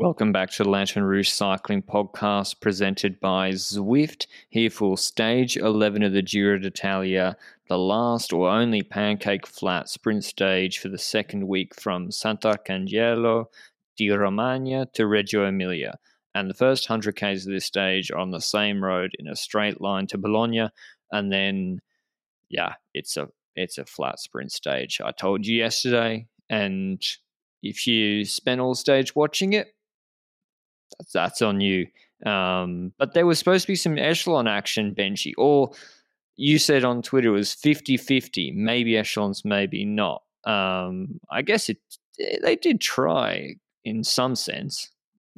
Welcome back to the Lanterne Rouge Cycling Podcast presented by Zwift, here for stage 11 of the Giro d'Italia, the last or only pancake flat sprint stage for the second week from Sant'Arcangelo di Romagna to Reggio Emilia. And the first 100 Ks of this stage are on the same road in a straight line to Bologna. And then, yeah, it's a it's a flat sprint stage. I told you yesterday. And if you spent all stage watching it, that's, on you. Um, but there was supposed to be some echelon action, Benji, or you said on Twitter it was 50 50, maybe echelons, maybe not. Um, I guess it they did try in some sense.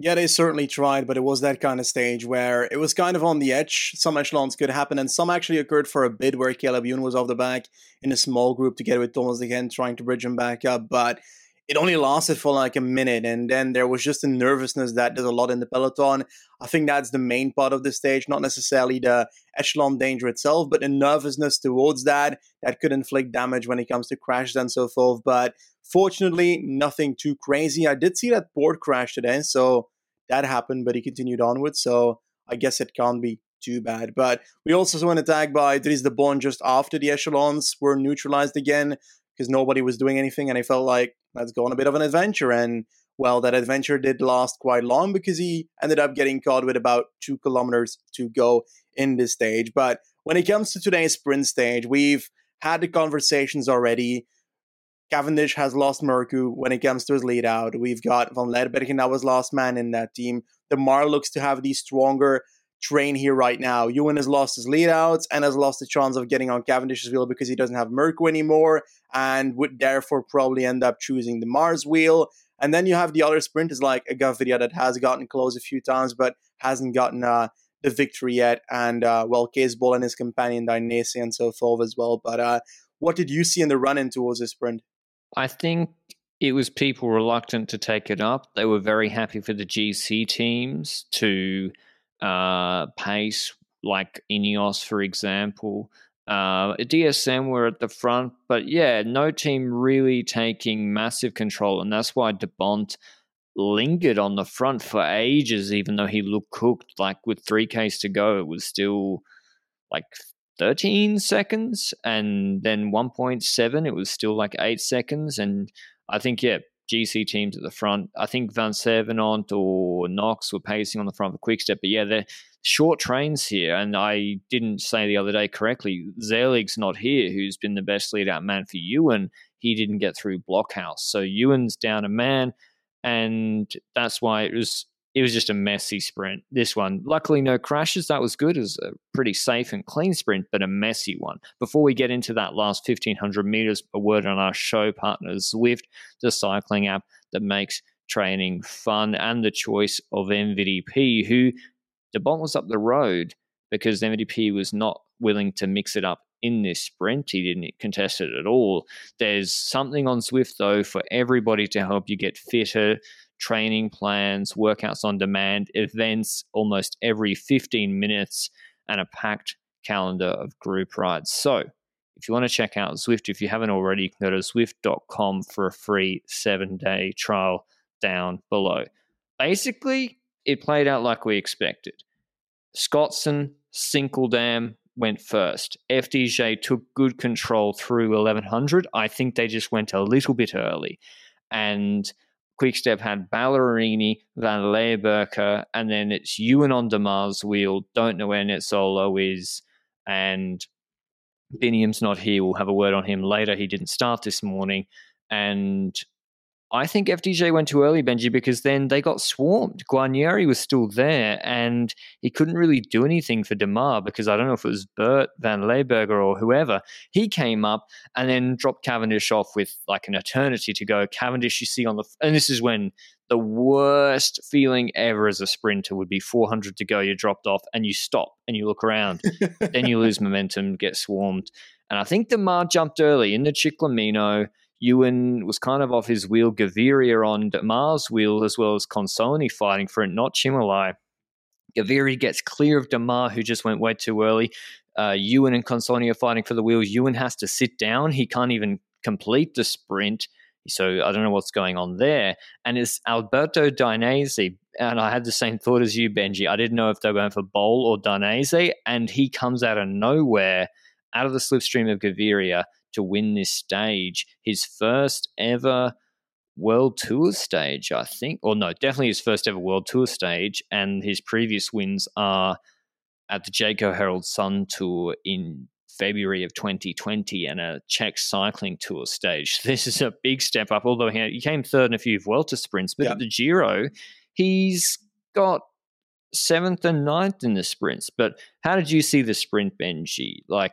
Yeah, they certainly tried, but it was that kind of stage where it was kind of on the edge. Some echelons could happen, and some actually occurred for a bit where Caleb Ewan was off the back in a small group together with Thomas De Gendt, trying to bridge him back up. But it only lasted for like a minute and then there was just a nervousness that there's a lot in the peloton. I think that's the main part of the stage not necessarily the echelon danger itself but the nervousness towards that that could inflict damage when it comes to crashes and so forth but fortunately nothing too crazy. I did see that Porte crash today so that happened but he continued onwards so i guess it can't be too bad but we also saw an attack by Dries de Bondt just after the echelons were neutralized again because nobody was doing anything and I felt like let's go on a bit of an adventure. And well, that adventure did last quite long because he ended up getting caught with about two kilometers to go in this stage. But when it comes to today's sprint stage, we've had the conversations already. Cavendish has lost Mørkøv when it comes to his lead out. We've got Van Lerberghe that was last man in that team. Démare looks to have the stronger train here right now. Ewan has lost his lead outs and has lost the chance of getting on Cavendish's wheel because he doesn't have Mørkøv anymore and would therefore probably end up choosing the Démare's wheel. And then you have the other sprinters like a Gaviria that has gotten close a few times but hasn't gotten uh, the victory yet. And uh, well, Cees Bol and his companion Dainese and so forth as well. But uh, what did you see in the run in towards this sprint? I think it was people reluctant to take it up. They were very happy for the GC teams to uh, pace, like Ineos, for example. Uh, DSM were at the front, but yeah, no team really taking massive control, and that's why de Bondt lingered on the front for ages, even though he looked cooked. Like with three Ks to go, it was still like 13 seconds, and then 1.7, it was still like eight seconds. And I think, yeah, GC teams at the front. I think Vansevenant or Knox were pacing on the front for Quickstep, but yeah, they're short trains here. And I didn't say the other day correctly, Zelig's not here, who's been the best lead out man for Ewan. He didn't get through Blockhaus. So Ewan's down a man, and that's why it was it was just a messy sprint. This one, luckily, no crashes. That was good. It was a pretty safe and clean sprint, but a messy one. Before we get into that last 1500 meters, a word on our show partner, Zwift, the cycling app that makes training fun and the choice of MVDP, who the Bondt was up the road because MVDP was not willing to mix it up in this sprint. He didn't contest it at all. There's something on Zwift, though, for everybody to help you get fitter, training plans, workouts on demand, events almost every 15 minutes, and a packed calendar of group rides. So, if you want to check out Zwift, if you haven't already, you can go to Zwift.com for a free seven day trial down below. Basically, it played out like we expected. Scotson, Sinkeldam went first. FDJ took good control through 1100. I think they just went a little bit early. And Quickstep had Ballerini, Van Lerberghe, and then it's Ewan on Démare's wheel. Don't know where Nizzolo is. And Biniam's not here. We'll have a word on him later. He didn't start this morning. And I think FDJ went too early, Benji, because then they got swarmed. Guarnieri was still there, and he couldn't really do anything for Démare because I don't know if it was Bert Van Lerberghe or whoever. He came up and then dropped Cavendish off with like an eternity to go. Cavendish, you see on the, and this is when the worst feeling ever as a sprinter would be 400 to go. You're dropped off, and you stop and you look around. then you lose momentum, get swarmed. And I think Démare jumped early in the Ciclamino Ewan was kind of off his wheel, Gaviria on Démare's wheel, as well as Consonni fighting for it, not Cimolai. Gaviria gets clear of Démare, who just went way too early. Uh, Ewan and Consonni are fighting for the wheels. Ewan has to sit down. He can't even complete the sprint. So I don't know what's going on there. And it's Alberto Dainese. And I had the same thought as you, Benji. I didn't know if they were going for Bol or Dainese. And he comes out of nowhere, out of the slipstream of Gaviria to win this stage. His first ever World Tour stage, I think. Or no, definitely his first ever World Tour stage. And his previous wins are at the Jayco Herald Sun Tour in February of 2020 and a Czech cycling tour stage. This is a big step up, although he came third in a few Vuelta sprints. But at the Giro, he's got seventh and ninth in the sprints. But how did you see the sprint, Benji? Like,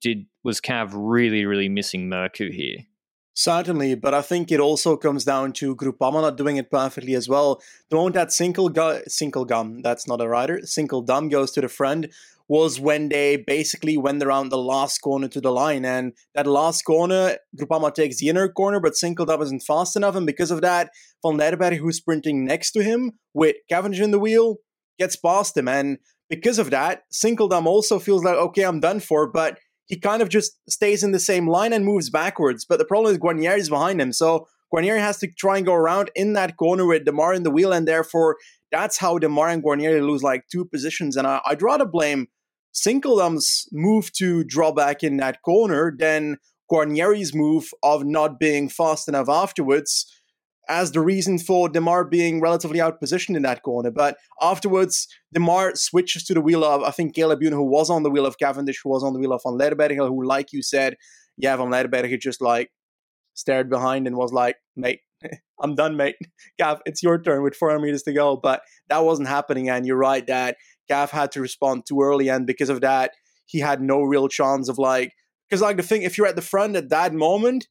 did was Cav really, really missing Mørkøv here? Certainly, but I think it also comes down to Groupama not doing it perfectly as well. The moment that single gu- single gum, that's not a rider, Sinkeldam goes to the friend was when they basically went around the last corner to the line. And that last corner, Groupama takes the inner corner, but Sinkeldam isn't fast enough. And because of that, Van Lerberghe, who's sprinting next to him with Cavendish in the wheel, gets past him. And because of that, Sinkeldam also feels like, okay, I'm done for. But he kind of just stays in the same line and moves backwards. But the problem is Guarnieri is behind him. So Guarnieri has to try and go around in that corner with Démare in the wheel. And therefore, that's how Démare and Guarnieri lose like two positions. And I, would rather blame Sinkeldam's move to draw back in that corner than Guarnieri's move of not being fast enough afterwards as the reason for Démare being relatively outpositioned in that corner. But afterwards, Démare switches to the wheel of, I think, Caleb Ewan, who was on the wheel of Cavendish, who was on the wheel of Van Lerberghe, who, like you said, yeah, Van Lerberghe just like stared behind and was like, mate, I'm done, mate. Gav, it's your turn with 400 meters to go. But that wasn't happening. And you're right that Gav had to respond too early. And because of that, he had no real chance of like, because like the thing, if you're at the front at that moment,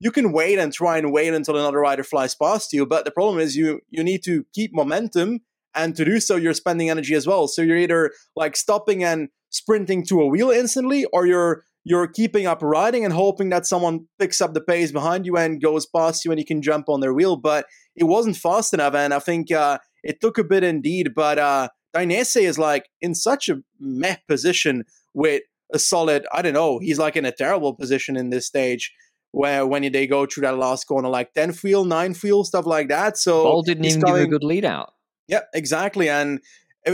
you can wait and try and wait until another rider flies past you. But the problem is you you need to keep momentum, and to do so, you're spending energy as well. So you're either like stopping and sprinting to a wheel instantly, or you're you're keeping up riding and hoping that someone picks up the pace behind you and goes past you and you can jump on their wheel. But it wasn't fast enough, and I think uh, it took a bit indeed. But uh, Dainese is like in such a meh position with a solid. I don't know. He's like in a terrible position in this stage where when they go through that last corner, like 10 field, 9 field, stuff like that. So Bol didn't even coming, give a good lead out. Yeah, exactly. And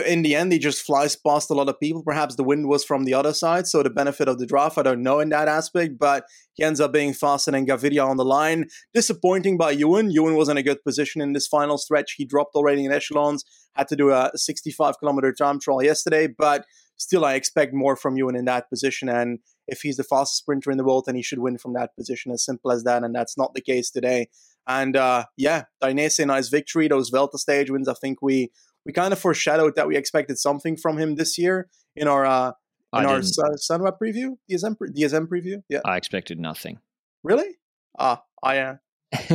in the end, he just flies past a lot of people. Perhaps the wind was from the other side, so the benefit of the draft, I don't know in that aspect, but he ends up being faster than Gaviria on the line. Disappointing by Ewan. Ewan was in a good position in this final stretch. He dropped already in echelons, had to do a 65 kilometer time trial yesterday, but still, I expect more from Ewan in that position. And if he's the fastest sprinter in the world, then he should win from that position. As simple as that. And that's not the case today. And uh, yeah, Dainese nice victory. Those Vuelta stage wins. I think we we kind of foreshadowed that we expected something from him this year in our uh, in I our Sunweb preview, DSM DSM preview. Yeah, I expected nothing. Really? Ah, I uh,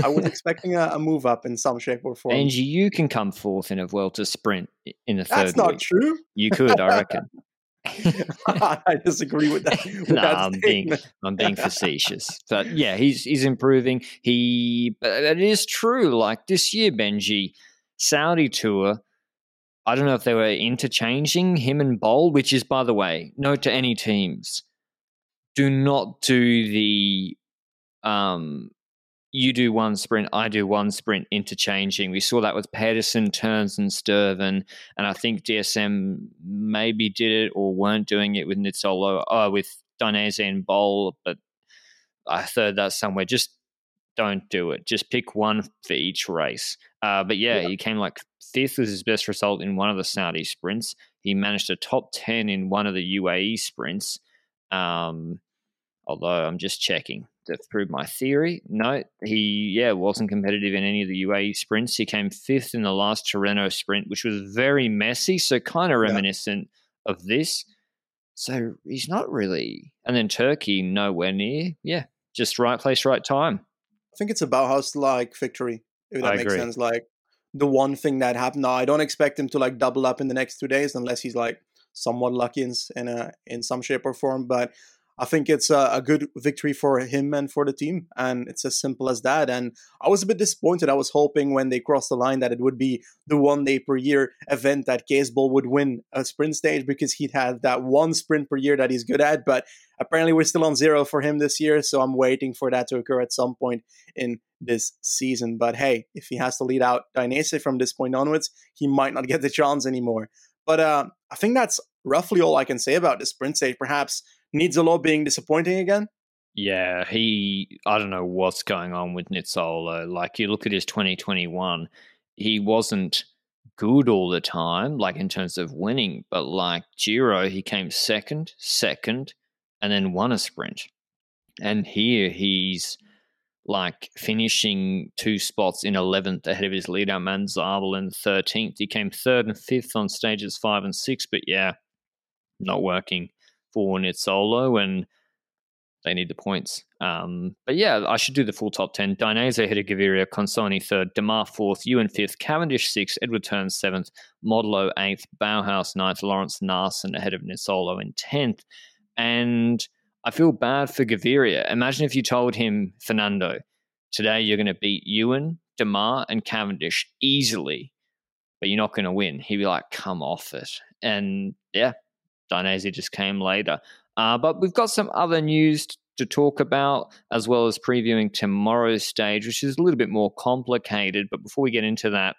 I was expecting a, a, move up in some shape or form. Angie, you can come forth in a Vuelta sprint in the third. That's not week. true. You could, I reckon. I disagree with that. With no, that I'm being I'm being facetious, but yeah, he's he's improving. He, it is true. Like this year, Benji, Saudi tour. I don't know if they were interchanging him and Bol, which is, by the way, note to any teams: do not do the um you do one sprint, I do one sprint, interchanging. We saw that with Pedersen, Theuns, and Stuyven, and I think DSM maybe did it or weren't doing it with Nizzolo, uh, with Dainese and Bol, but I heard that somewhere. Just don't do it. Just pick one for each race. Uh, but yeah, yeah, he came like fifth was his best result in one of the Saudi sprints. He managed a top ten in one of the UAE sprints. Um, although I'm just checking prove my theory. No, he yeah wasn't competitive in any of the UAE sprints. He came fifth in the last Tirreno sprint, which was very messy, so kind of reminiscent yeah. of this. So he's not really. And then Turkey, nowhere near. Yeah, just right place, right time. I think it's a Bauhaus like victory, if that I makes agree. sense. Like the one thing that happened. Now I don't expect him to like double up in the next two days unless he's like somewhat lucky in in a in some shape or form. But I think it's a, a, good victory for him and for the team, and it's as simple as that. And I was a bit disappointed. I was hoping when they crossed the line that it would be the one day per year event that Cees Bol would win a sprint stage because he'd have that one sprint per year that he's good at. But apparently, we're still on zero for him this year, so I'm waiting for that to occur at some point in this season. But hey, if he has to lead out Dainese from this point onwards, he might not get the chance anymore. But uh, I think that's roughly all I can say about the sprint stage. Perhaps Nizzolo being disappointing again. Yeah, he. I don't know what's going on with Nizzolo. Like you look at his 2021, he wasn't good all the time, like in terms of winning. But like Giro, he came second, second, and then won a sprint. And here he's like finishing two spots in 11th ahead of his leader, Man Zabel, in 13th. He came third and fifth on stages five and six, but yeah, not working for Nizzolo, and they need the points. Um, but yeah, I should do the full top 10. Dainese ahead of Gaviria, Consonni third, Démare fourth, Ewan fifth, Cavendish sixth, Edward Theuns seventh, Modolo eighth, Bauhaus ninth, Lawrence Naesen ahead of Nizzolo in 10th. And I feel bad for Gaviria. Imagine if you told him, Fernando, today you're going to beat Ewan, Démare, and Cavendish easily, but you're not going to win. He'd be like, come off it. And yeah, Dainese just came later. Uh, but we've got some other news to talk about, as well as previewing tomorrow's stage, which is a little bit more complicated. But before we get into that,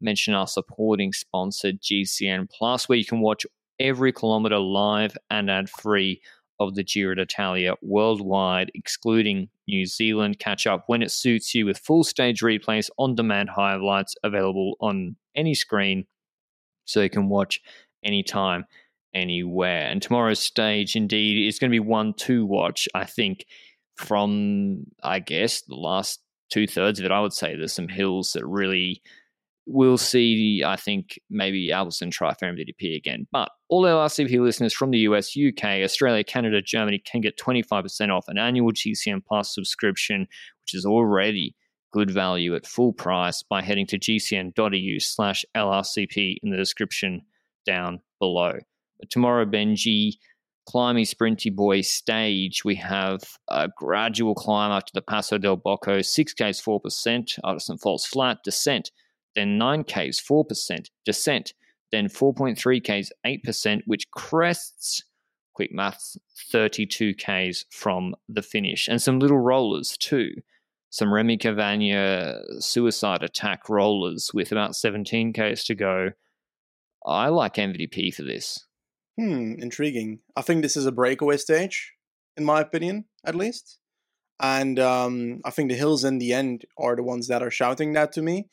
mention our supporting sponsor, GCN Plus, where you can watch every kilometer live and ad free of the Giro d'Italia worldwide, excluding New Zealand. Catch up when it suits you with full stage replays, on demand highlights available on any screen so you can watch anytime, anywhere. And tomorrow's stage, indeed, is going to be one to watch, I think, from, I guess, the last two thirds of it. I would say there's some hills that really we'll see, I think, maybe Alpecin try for MVDP again. But all LRCP listeners from the US, UK, Australia, Canada, Germany can get 25% off an annual GCN Plus subscription, which is already good value at full price by heading to gcn.eu slash LRCP in the description down below. Tomorrow, Benji, climby sprinty boy stage, we have a gradual climb up to the Passo del Bocco, 6Ks 4%, Artisan Falls Flat, descent then 9Ks, 4%, descent, then 4.3Ks, 8%, which crests, quick maths, 32Ks from the finish. And some little rollers too. Some Rémi Cavagna suicide attack rollers with about 17Ks to go. I like MVP for this. Hmm, intriguing. I think this is a breakaway stage, in my opinion, at least. And um, I think the hills in the end are the ones that are shouting that to me.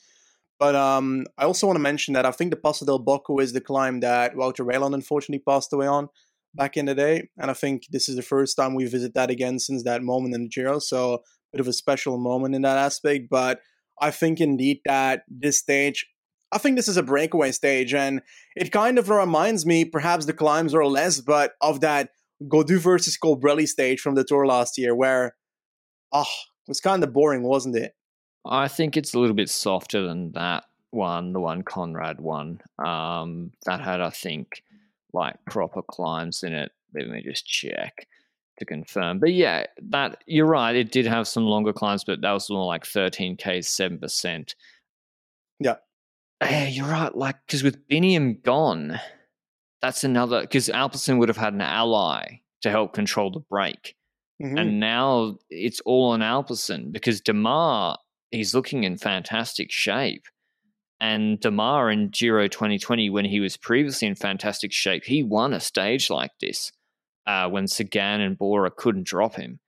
But um, I also want to mention that I think the Passo del Bocco is the climb that Wouter Weylandt unfortunately passed away on back in the day. And I think this is the first time we visit that again since that moment in the Giro. So a bit of a special moment in that aspect. But I think indeed that this stage, I think this is a breakaway stage. And it kind of reminds me, perhaps the climbs are less, but of that Gaudu versus Colbrelli stage from the Tour last year where, oh, it was kind of boring, wasn't it? I think it's a little bit softer than that one, the one Konrad one. Um, that had, I think, like proper climbs in it. Let me just check to confirm. But yeah, that you're right. It did have some longer climbs, but that was more like 13k, seven percent. Yeah. Yeah, you're right. Like because with Biniam gone, that's another because Alpecin would have had an ally to help control the break. Mm-hmm. And now it's all on Alpecin because Démare he's looking in fantastic shape. And Démare in Giro 2020, when he was previously in fantastic shape, he won a stage like this uh, when Sagan and Bora couldn't drop him.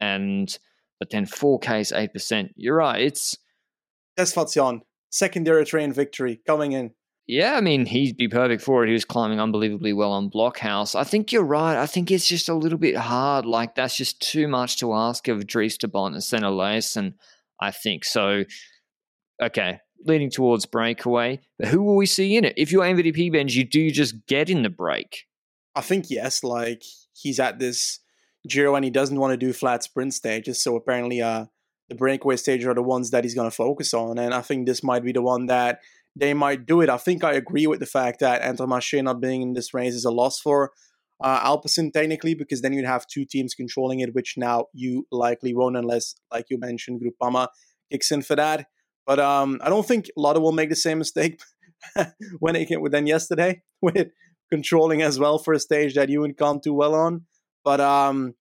And but then 4K's 8%. You're right. It's That's Tesfatsion, secondary train victory coming in. Yeah, I mean, he'd be perfect for it. He was climbing unbelievably well on Blockhaus. I think you're right. I think it's just a little bit hard. Like, that's just too much to ask of Dries de Bondt and Senne and I think. So, okay, leading towards breakaway. But who will we see in it? If you're MVDP bench, you do just get in the break. I think yes. Like he's at this Giro and he doesn't want to do flat sprint stages. So apparently, uh, the breakaway stages are the ones that he's going to focus on. And I think this might be the one that they might do it. I think I agree with the fact that Intermarché not being in this race is a loss for uh, Alpecin technically, because then you'd have two teams controlling it, which now you likely won't, unless, like you mentioned, Groupama kicks in for that. But um, I don't think Lotto will make the same mistake when it came then yesterday with controlling as well for a stage that you wouldn't too well on. But um,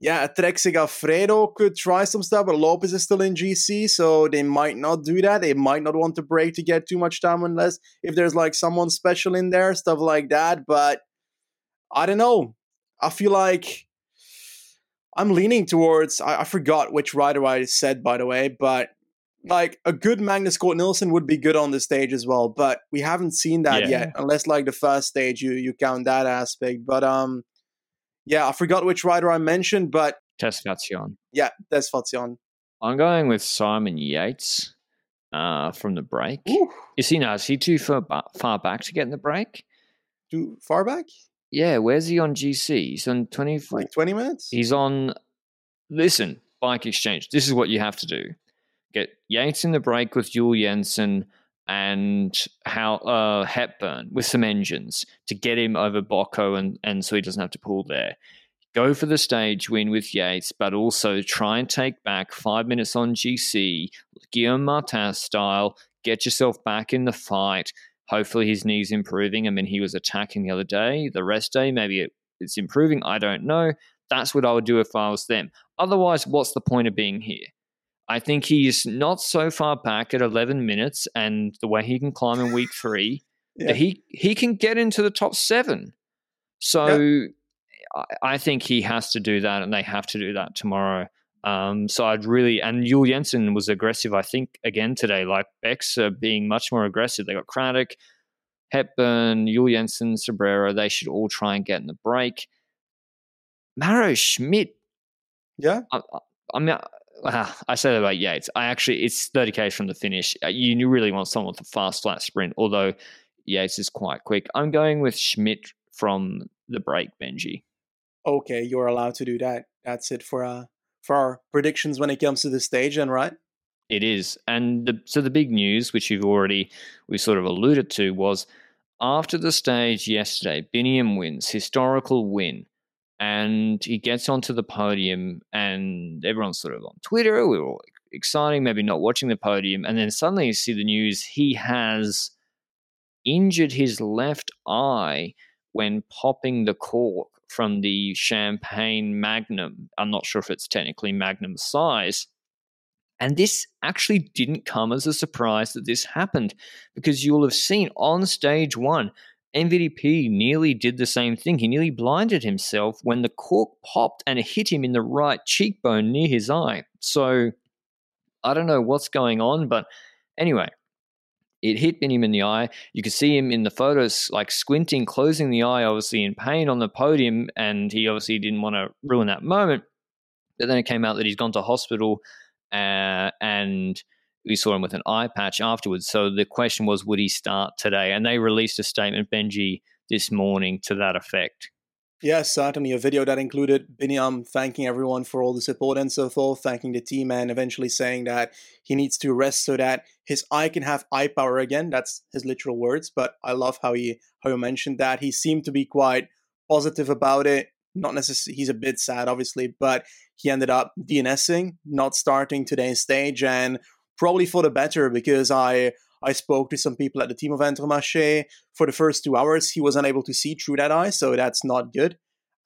yeah, Trek Segafredo could try some stuff, but Lopez is still in GC, so they might not do that. They might not want to break to get too much time unless if there's like someone special in there, stuff like that. But I don't know. I feel like I'm leaning towards I, I forgot which rider I said by the way, but like a good Magnus Cort Nielsen would be good on the stage as well, but we haven't seen that yeah. yet, unless like the first stage you you count that aspect. But um, yeah, I forgot which rider I mentioned, but Tesfatsion. Yeah, Tesfatsion. I'm going with Simon Yates uh, from the break. Ooh. Is he now? Is he too far, far back to get in the break? Too far back? Yeah, where's he on GC? He's on 20 like 20 minutes? He's on listen, bike exchange. This is what you have to do get Yates in the break with Juul Jensen and how uh, Hepburn with some engines to get him over Bocco and, and so he doesn't have to pull there. Go for the stage win with Yates, but also try and take back five minutes on GC, Guillaume Martin style, get yourself back in the fight. Hopefully his knee's improving. I mean, he was attacking the other day. The rest day, maybe it, it's improving. I don't know. That's what I would do if I was them. Otherwise, what's the point of being here? I think he's not so far back at 11 minutes, and the way he can climb in week three, yeah. he he can get into the top seven. So yeah. I, I, think he has to do that, and they have to do that tomorrow. Um, so I'd really and Juul Jensen was aggressive. I think again today, like Bex are being much more aggressive. They got Craddock, Hepburn, Juul Jensen, Sobrero. They should all try and get in the break. Mauro Schmid. Yeah. I, I mean, uh, I said about Yates. I actually, it's 30k from the finish. Uh, you really want someone with a fast, flat sprint, although Yates is quite quick. I'm going with Schmid from the break, Benji. Okay, you're allowed to do that. That's it for uh for our predictions when it comes to the stage, then, right? It is, and the, so the big news, which you've already we sort of alluded to, was after the stage yesterday, Biniam wins historical win and he gets onto the podium and everyone's sort of on Twitter. We are all exciting, maybe not watching the podium. And then suddenly you see the news he has injured his left eye when popping the cork from the champagne magnum. I'm not sure if it's technically magnum size. And this actually didn't come as a surprise that this happened because you'll have seen on stage one, MVP nearly did the same thing. He nearly blinded himself when the cork popped and hit him in the right cheekbone near his eye. So I don't know what's going on, but anyway, it hit him in the eye. You could see him in the photos, like squinting, closing the eye, obviously in pain on the podium, and he obviously didn't want to ruin that moment. But then it came out that he's gone to hospital uh, and we saw him with an eye patch afterwards. So the question was, would he start today? And they released a statement, Benji, this morning to that effect. Yes, certainly a video that included Biniam thanking everyone for all the support and so forth, thanking the team, and eventually saying that he needs to rest so that his eye can have eye power again. That's his literal words, but I love how he how he mentioned that. He seemed to be quite positive about it. Not necessarily, he's a bit sad, obviously, but he ended up DNSing, not starting today's stage, and probably for the better because I I spoke to some people at the team of Intermarché. For the first two hours, he was unable to see through that eye, so that's not good.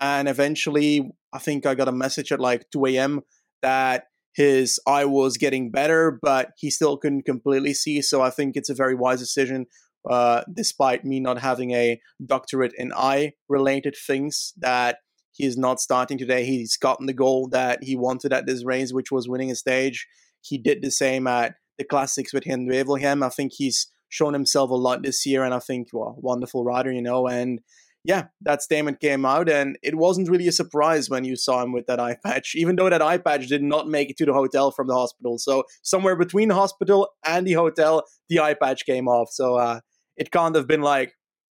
And eventually, I think I got a message at like 2 a.m. that his eye was getting better, but he still couldn't completely see. So I think it's a very wise decision, uh, despite me not having a doctorate in eye related things, that he is not starting today. He's gotten the goal that he wanted at this race, which was winning a stage he did the same at the classics with Gent-Wevelgem. I think he's shown himself a lot this year, and I think, well, wonderful rider, you know. And yeah, that statement came out, and it wasn't really a surprise when you saw him with that eye patch, even though that eye patch did not make it to the hotel from the hospital. So somewhere between the hospital and the hotel, the eye patch came off. So uh, it can't have been like,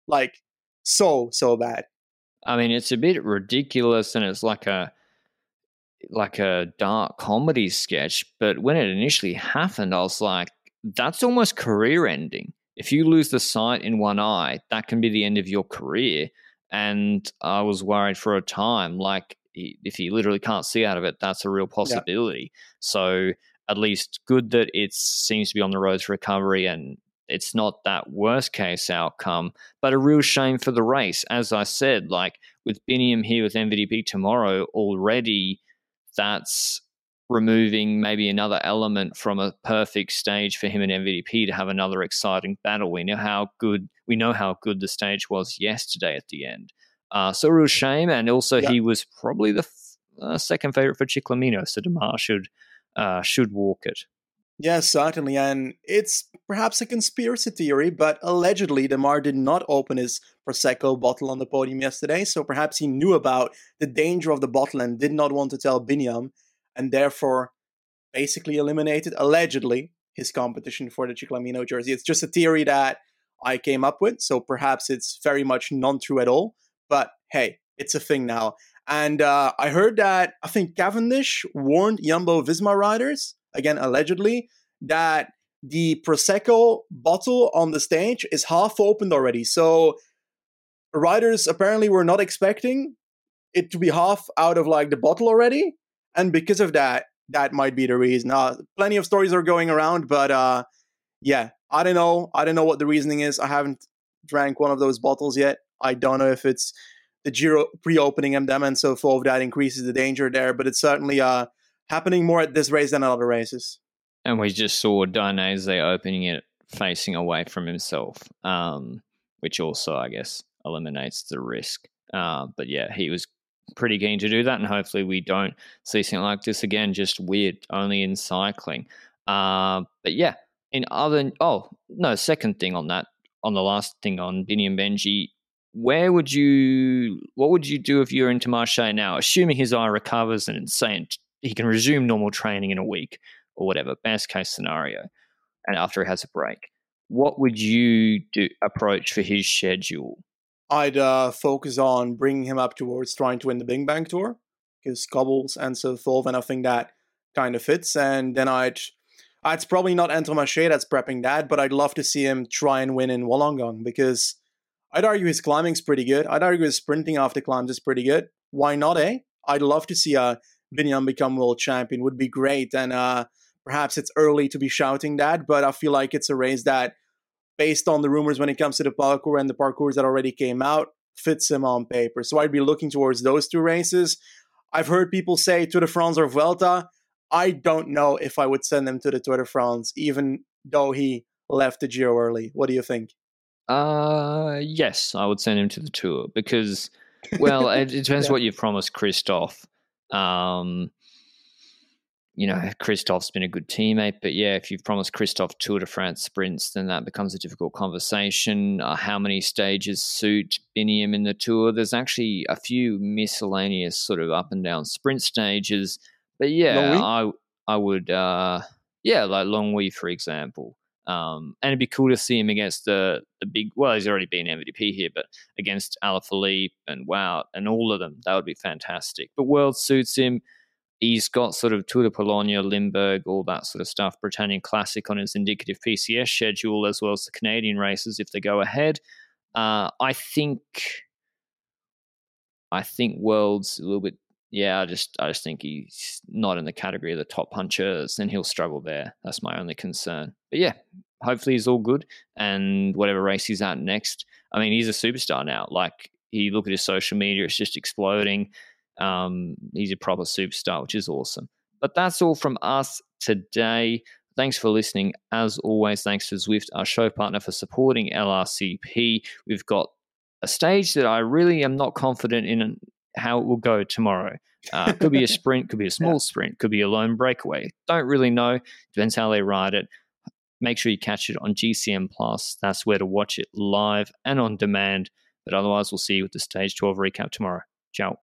like so so bad. I mean, it's a bit ridiculous, and it's like a like a dark comedy sketch. But when it initially happened, I was like, that's almost career ending. If you lose the sight in one eye, that can be the end of your career. and I was worried for a time, like if he literally can't see out of it, that's a real possibility. Yeah. So at least good that it seems to be on the road to recovery and it's not that worst case outcome, but a real shame for the race. As I said, like with Biniam here with MVDP tomorrow already, that's removing maybe another element from a perfect stage for him and MVDP to have another exciting battle. We know how good we know how good the stage was yesterday at the end. Uh, so a real shame, and also yeah. he was probably the f- uh, second favorite for Ciclamino, so Démare should uh, should walk it. Yes, certainly, and it's perhaps a conspiracy theory, but allegedly Démare did not open his prosecco bottle on the podium yesterday, so perhaps he knew about the danger of the bottle and did not want to tell Biniam, and therefore basically eliminated allegedly his competition for the Ciclamino jersey. It's just a theory that I came up with, so perhaps it's very much non-true at all. But hey, it's a thing now. And uh, I heard that I think Cavendish warned Jumbo Visma riders again allegedly that the prosecco bottle on the stage is half opened already. So riders apparently were not expecting it to be half out of like the bottle already, and because of that, that might be the reason. Uh, plenty of stories are going around, but uh, yeah, I don't know. I don't know what the reasoning is. I haven't drank one of those bottles yet. I don't know if it's the Giro pre-opening them and so forth that increases the danger there, but it's certainly uh, happening more at this race than at other races. And we just saw Dainese opening it facing away from himself, um, which also, I guess, eliminates the risk. Uh, but yeah, he was pretty keen to do that, and hopefully we don't see something like this again. Just weird, only in cycling. Uh, but yeah, in other oh no, second thing on that, on the last thing on Bini and Benji, where would you what would you do if you're Intermarché now, assuming his eye recovers and it's saying he can resume normal training in a week or whatever, best case scenario, and after he has a break, what would you do approach for his schedule? I'd uh, focus on bringing him up towards trying to win the BinckBank Tour because cobbles and so forth, and I think that kind of fits. And then I'd, I'd probably not Intermarché that's prepping that, but I'd love to see him try and win in Wollongong because I'd argue his climbing's pretty good. I'd argue his sprinting after climbs is pretty good. Why not, eh? I'd love to see a Biniam become world champion. Would be great, and uh, perhaps it's early to be shouting that, but I feel like it's a race that based on the rumors when it comes to the parcours and the parcours that already came out, fits him on paper. So I'd be looking towards those two races. I've heard people say Tour de France or Vuelta. I don't know if I would send him to the Tour de France, even though he left the Giro early. What do you think? Uh, yes, I would send him to the Tour because, well, it, it depends yeah. what you've promised Christophe. Um, you know, Christophe's been a good teammate, but yeah, if you've promised Christophe Tour de France sprints, then that becomes a difficult conversation. Uh, how many stages suit Biniam in the Tour? There's actually a few miscellaneous sort of up and down sprint stages, but yeah, I I would, uh, yeah, like Longwy, for example. Um, and it'd be cool to see him against the the big. Well, he's already been MVP here, but against Alaphilippe and Wout and all of them, that would be fantastic. But World suits him he's got sort of Tour de Pologne, Limburg, all that sort of stuff, Bretagne Classic on his indicative PCS schedule, as well as the Canadian races if they go ahead. Uh, I think, I think World's a little bit. Yeah, I just, I just think he's not in the category of the top punchers, and he'll struggle there. That's my only concern. But yeah, hopefully he's all good, and whatever race he's at next. I mean, he's a superstar now. Like, he look at his social media; it's just exploding um, he's a proper superstar, which is awesome. But that's all from us today. Thanks for listening. As always, thanks to Zwift, our show partner, for supporting LRCP. We've got a stage that I really am not confident in how it will go tomorrow. Uh, could be a sprint, could be a small yeah. sprint, could be a lone breakaway. Don't really know. Depends how they ride it. Make sure you catch it on GCN Plus. That's where to watch it live and on demand. But otherwise, we'll see you with the stage 12 recap tomorrow. Ciao.